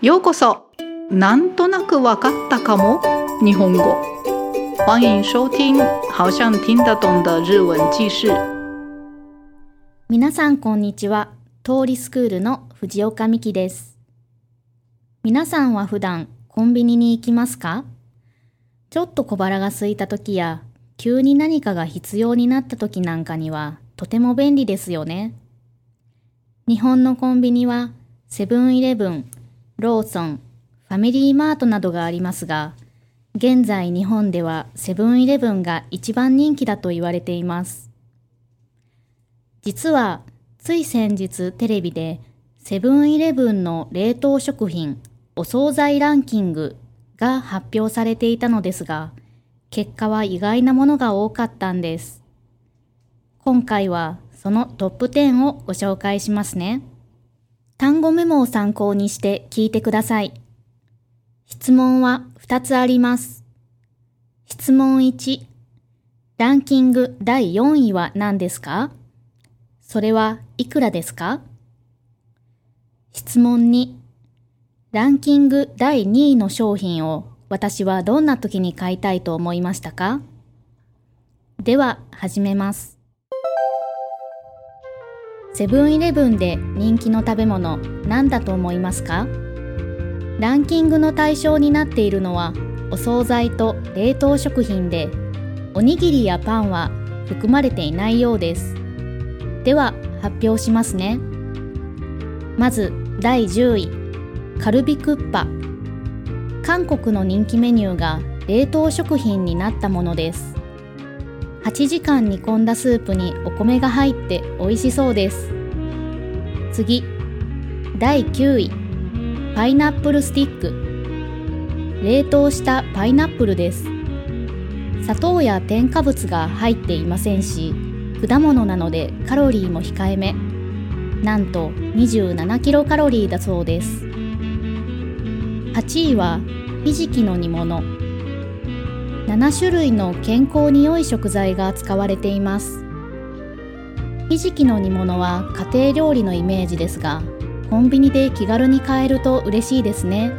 ようこそ。なんとなくわかったかも。日本語。欢迎收听好像听得懂的日文記事。皆さんこんにちは。通りスクールの藤岡美希です。皆さんは普段コンビニに行きますか？ちょっと小腹が空いた時や急に何かが必要になった時なんかにはとても便利ですよね。日本のコンビニはセブンイレブンローソン、ファミリーマートなどがありますが、現在日本ではセブンイレブンが一番人気だと言われています。実は、つい先日テレビでセブンイレブンの冷凍食品お惣菜ランキングが発表されていたのですが、結果は意外なものが多かったんです。今回はそのトップ10をご紹介しますね。単語メモを参考にして聞いてください。質問は2つあります。質問1、ランキング第4位は何ですか？それはいくらですか？質問2、ランキング第2位の商品を私はどんな時に買いたいと思いましたか？では始めます。セブンイレブンで人気の食べ物何だと思いますか？ランキングの対象になっているのはお惣菜と冷凍食品でおにぎりやパンは含まれていないようです。では発表しますね。まず第10位カルビクッパ。韓国の人気メニューが冷凍食品になったものです。8時間煮込んだスープにお米が入って美味しそうです。次第9位パイナップルスティック。冷凍したパイナップルです。砂糖や添加物が入っていませんし果物なのでカロリーも控えめ。なんと27キロカロリーだそうです。8位はひじきの煮物。7種類の健康に良い食材が使われています。ひじきの煮物は家庭料理のイメージですがコンビニで気軽に買えると嬉しいですね。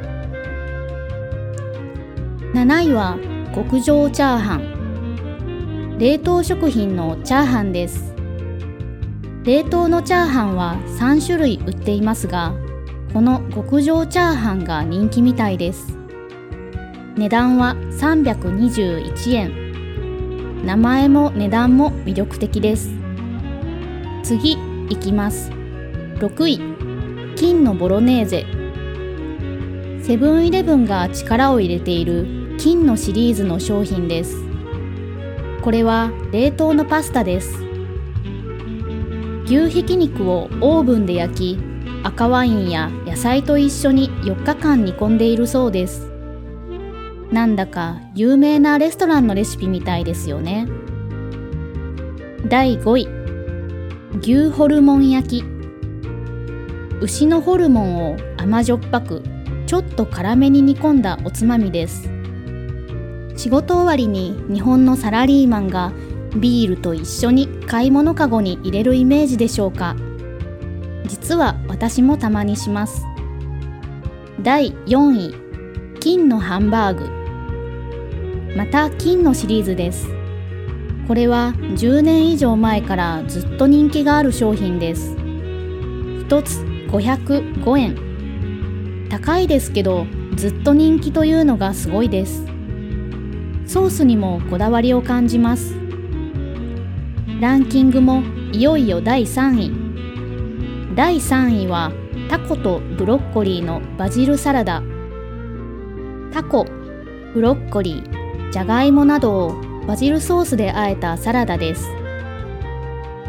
7位は極上チャーハン。冷凍食品のチャーハンです。冷凍のチャーハンは3種類売っていますがこの極上チャーハンが人気みたいです。値段は321円。名前も値段も魅力的です。次いきます。6位金のボロネーゼ。セブンイレブンが力を入れている金のシリーズの商品です。これは冷凍のパスタです。牛ひき肉をオーブンで焼き赤ワインや野菜と一緒に4日間煮込んでいるそうです。なんだか有名なレストランのレシピみたいですよね。第5位牛ホルモン焼き。牛のホルモンを甘じょっぱくちょっと辛めに煮込んだおつまみです。仕事終わりに日本のサラリーマンがビールと一緒に買い物かごに入れるイメージでしょうか。実は私もたまにします。第4位金のハンバーグ。また金のシリーズです。これは10年以上前からずっと人気がある商品です。1つ505円。高いですけどずっと人気というのがすごいです。ソースにもこだわりを感じます。ランキングもいよいよ第3位。第3位はタコとブロッコリーのバジルサラダ。タコブロッコリー。じゃがいもなどをバジルソースで和えたサラダです。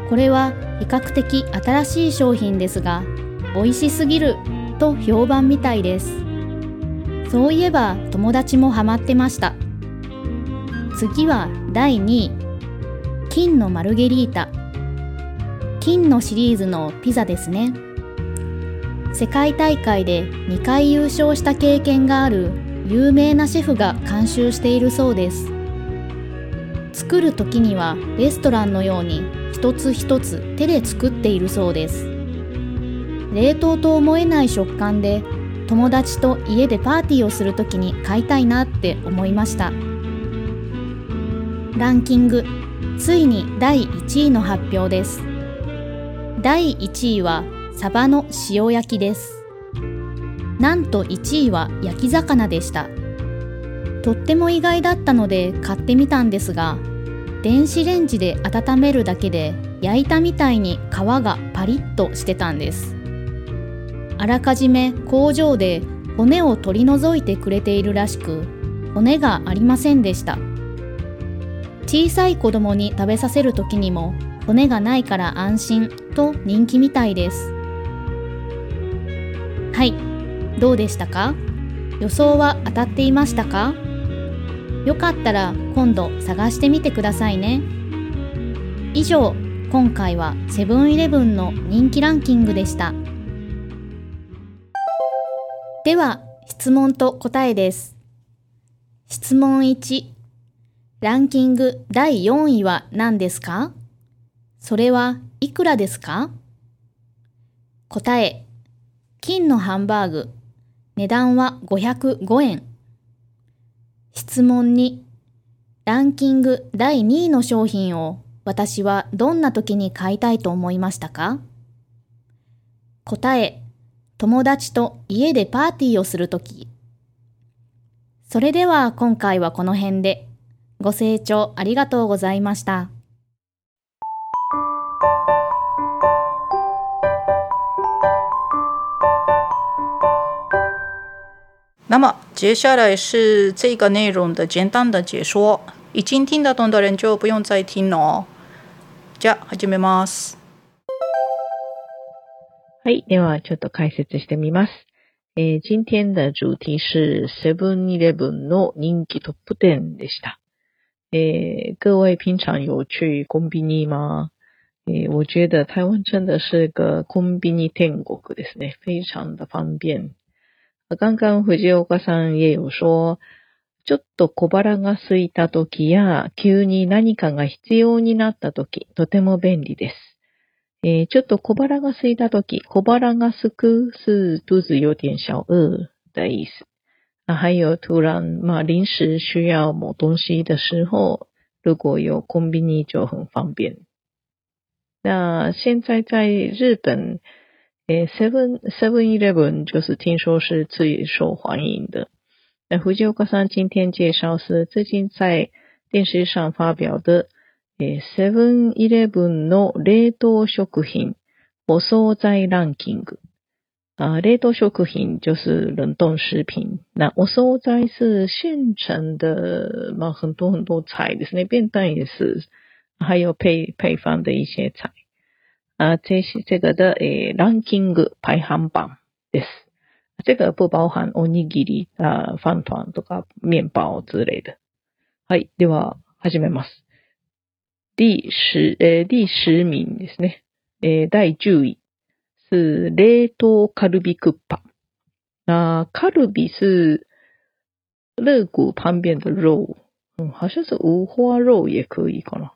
これは比較的新しい商品ですが、美味しすぎると評判みたいです。そういえば友達もハマってました。次は第2位、金のマルゲリータ。金のシリーズのピザですね。世界大会で2回優勝した経験がある有名なシェフが監修しているそうです。作る時にはレストランのように一つ一つ手で作っているそうです。冷凍と思えない食感で友達と家でパーティーをするときに買いたいなって思いました。ランキングついに第1位の発表です。第1位はサバの塩焼きです。なんと1位は焼き魚でした。とっても意外だったので買ってみたんですが電子レンジで温めるだけで焼いたみたいに皮がパリッとしてたんです。あらかじめ工場で骨を取り除いてくれているらしく骨がありませんでした。小さい子供に食べさせる時にも骨がないから安心と人気みたいです。はい。どうでしたか？予想は当たっていましたか？よかったら今度探してみてくださいね。以上今回はセブンイレブンの人気ランキングでした。では質問と答えです。質問1ランキング第4位は何ですか？それはいくらですか？答え金のハンバーグ。値段は505円質問2ランキング第2位の商品を私はどんな時に買いたいと思いましたか？答え友達と家でパーティーをするとき。それでは今回はこの辺で。ご清聴ありがとうございました。那么接下来是这个内容的简单的解说，已经听得懂的人就不用再听了。じゃあ始めます。はい。では、ちょっと解説してみます。えー、今天的主题是 Seven-Eleven の人気トップ10でした。えー、各位平常有去コンビニ吗？诶，我觉得台湾真的是个コンビニ天国ですね。非常的方便。刚刚藤岡さん也有说、ちょっと小腹が空いた時や、急に何かが必要になった時、とても便利です。えー、ちょっと小腹が空いたとき、小腹がすく是肚子有点小饿的意思。啊，还有突然嘛临时需要某东西的时候，如果有コンビニ就很方便。那现在在日本，诶，Seven Seven Eleven 就是听说是最受欢迎的。那藤岡さん今天介绍是最近在电视上发表的。セブンイレブンの冷凍食品、お惣菜ランキング。啊，冷凍食品就是冷冻食品。那お惣菜是现成的，嘛，很多很多菜ですね。便当也是，还有配配方的一些菜。 啊，这是这个的诶，ランキング排行榜です。这个不包含おにぎり啊、饭团とか面包之类的。はい、では始めます。第十、えー、第十名ですね。えー、第10位是冷凍カルビクッパ。啊，カルビ是肋骨旁边的肉，嗯，好像是五花肉也可以かな。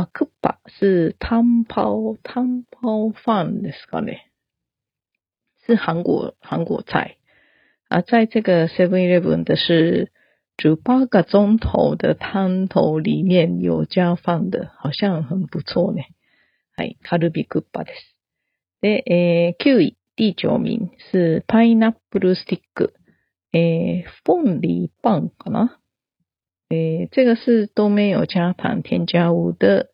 啊，クッパ是汤泡汤泡饭ですかね？是韩国韩国菜啊，在这个 Seven Eleven 的是。煮八个钟头的汤头里面有加饭的，好像很不错呢。はい、カルビクッパです。で、えー、9位、第九名是パイナップルスティック，えー、凤梨棒かな？诶，这个是都没有加糖添加物的，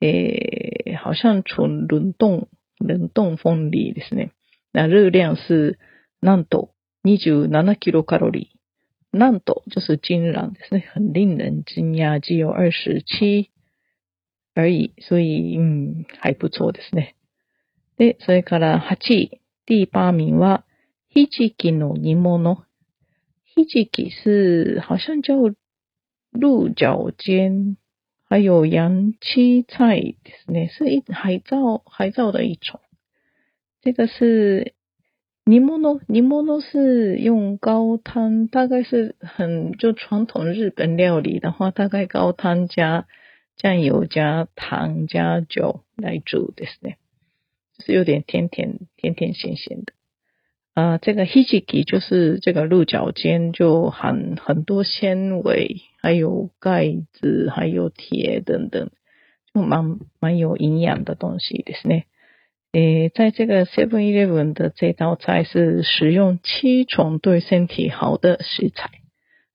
诶，好像纯冷冻冷冻凤梨ですね。那热量是なんと27キロカロリー。なんと就是惊然ですね，很令人惊讶，只有二十七而已，所以嗯还不错ですね。で、それから8位、第八名はひじきの煮物。ひじき是好像叫鹿角尖，还有洋七菜ですね，是一海藻海藻的一种。这个是煮物，煮物是用高汤，大概是很就传统日本料理的话，大概高汤加酱油加糖加酒来煮的是呢，就是有点甜甜甜甜咸咸的。 啊，这个 hijiki 就是这个鹿角尖，就含很多纤维，还有钙质，还有铁等等，就蛮蛮有营养的东西ですね。诶，在这个 Seven Eleven 的这道菜是使用七种对身体好的食材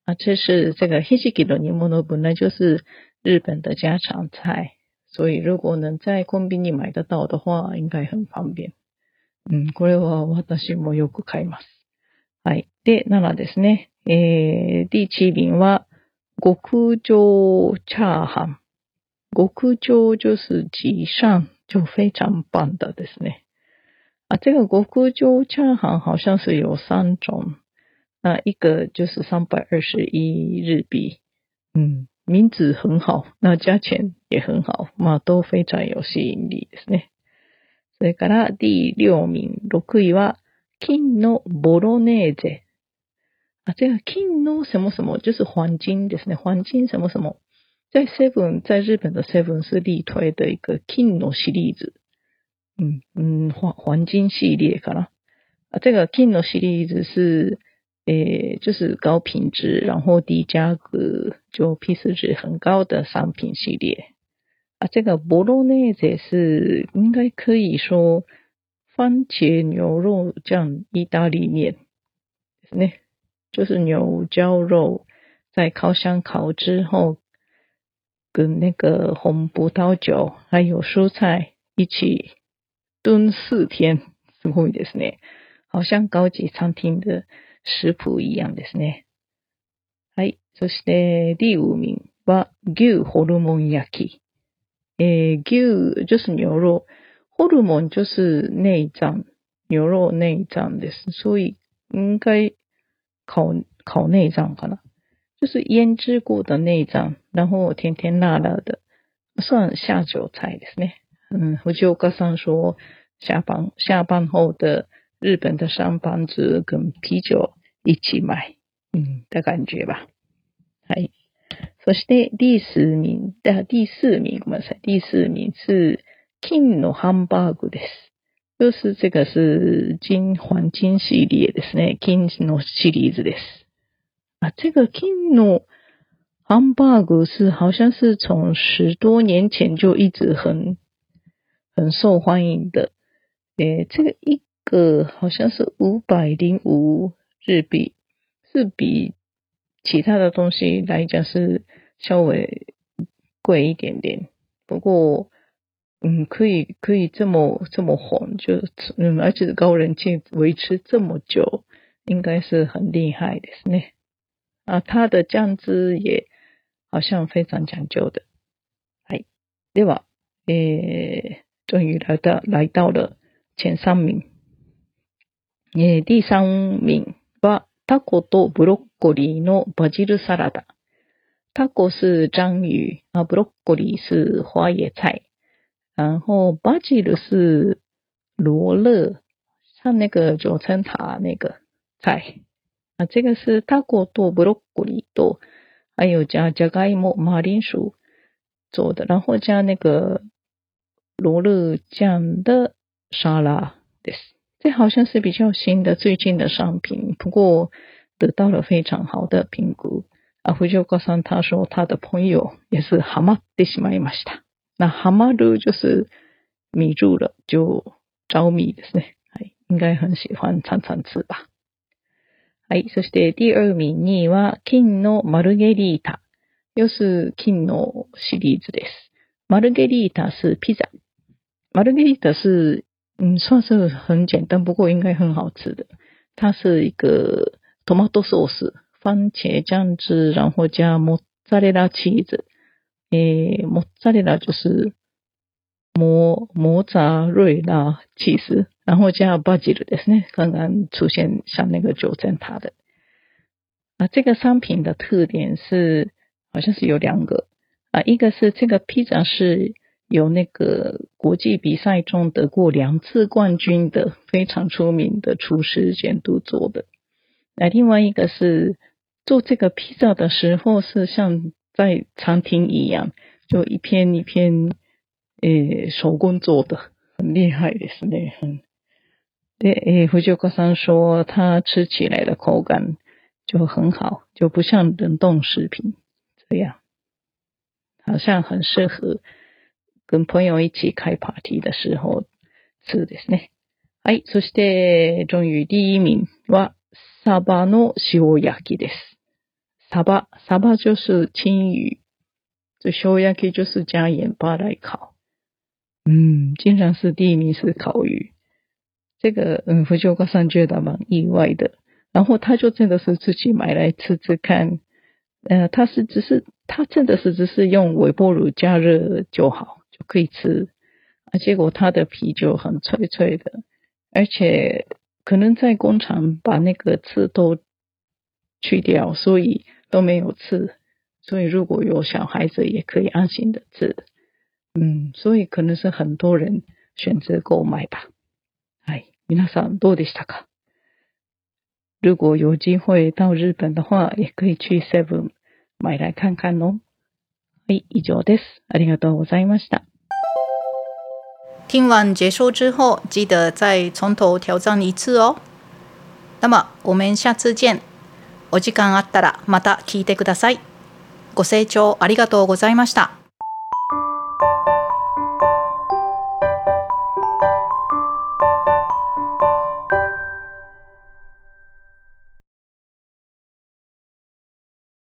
啊，这是这个 hijiki 的煮物本来就是日本的家常菜，所以如果能在コンビニ买得到的话，应该很方便。 うん、これは私もよく買います。はい。で、7ですね。えー、第七名は、極上チャーハン。極上就是极上，就非常棒的ですね。啊，这个極上チャーハン好像是有三种，那一个就是三百二十一日币，嗯，名字很好，那价钱也很好，まあ都非常有吸引力ですね。それから第六ョ六。位は、金のボロネーゼ。あ、違う、金のそもそも、就是黄金ですね。黄金そもそも。在セブン、在日本のセブンスリートイへで行く金のシリーズ。うん、うん、黄金シリーズかな。あ、違う、金のシリーズは、えー、就是高品質、然后ディー低价格、就ピース值很高的商品系列。啊，这个博罗内子是应该可以说番茄牛肉酱意大利面，呢，就是牛胶肉在烤箱烤之后，跟那个红葡萄酒还有蔬菜一起炖四天，すごいですね。好像高级餐厅的食谱一样ですね。はい。そして第五名は牛ホルモン焼き。诶，牛就是牛肉，ホルモン就是内脏，牛肉内脏です。所以应该烤烤内脏かな，就是腌制过的内脏，然后甜甜辣辣的，算下酒菜ですね。嗯，我就刚刚说下班下班后的日本的上班族跟啤酒一起买，嗯的感觉吧。はい。 そして第四名、第四名、ごめんなさい。第四名是金のハンバーグです。就是这个是金黄金系列ですね。金のシリーズです。啊，这个金のハンバーグ是好像是从十多年前就一直很很受欢迎的。诶，这个一个好像是五百零五日币，是比其他的东西来讲是稍微贵一点点，不过，嗯，可以可以这么这么红，就嗯，而且高人气维持这么久，应该是很厉害的，是呢。啊，它的酱汁也好像非常讲究的。哎，对吧？诶，终于来到来到了前三名，诶，第三名はタコとブロッコリーのバジルサラダ。タコ是章鱼啊，ブロッコリー是花椰菜，然后バジル是罗勒，像那个九层塔那个菜。啊，这个是タコとブロッコリーと还有加加ガイモ马铃薯。做的，然后加那个罗勒酱的沙拉です。这好像是比较新的最近的商品，不过得到了非常好的评估。啊，藤岡さん他说他的朋友也是ハマってしまいました。那ハマる就是迷住了，就着迷ですね。はい、应该很喜欢常常吃吧。はい、そして第二名には金のマルゲリータ，又是金のシリーズです。マルゲリータ是披萨，マルゲリータ是嗯算是很简单，不过应该很好吃的。它是一个 tomato sauce。番茄酱汁，然后加モッツァレラチーズ。诶，モッツァレラ就是摩摩扎瑞拉起司，然后加バジルですね。刚刚出现像那个九层塔的。啊，这个商品的特点是好像是有两个啊，一个是这个披萨是 有那个国际比赛中得过两次冠军的非常出名的厨师监督做的。那另外一个是。做这个披萨的时候是像在餐厅一样，就一片一片，诶，手工做的，很厉害的是呢，很对，诶，胡九哥桑说，它吃起来的口感就很好，就不像冷冻食品这样，好像很适合跟朋友一起开 party 的时候吃ですね。はい、そして终于第一名はサバの塩焼きです。サバ，サバ就是青鱼，这塩焼き就是加盐巴来烤。嗯，竟然是第一名是烤鱼，这个嗯，福州高山觉得蛮意外的。然后他就真的是自己买来吃吃看，呃，他是只是他真的是只是用微波炉加热就好就可以吃，啊，结果他的皮就很脆脆的，而且可能在工厂把那个刺都去掉，所以都没有刺，所以如果有小孩子也可以安心的吃，嗯，所以可能是很多人选择购买吧。哎，皆さんどうでしたか？如果有机会到日本的话，也可以去 Seven 买来看看哦。 はい、以上です。ありがとうございました。听完结束之后，记得再从头挑战一次哦。那么我们下次见。お時間あったらまた聞いてください。ご清聴ありがとうございました。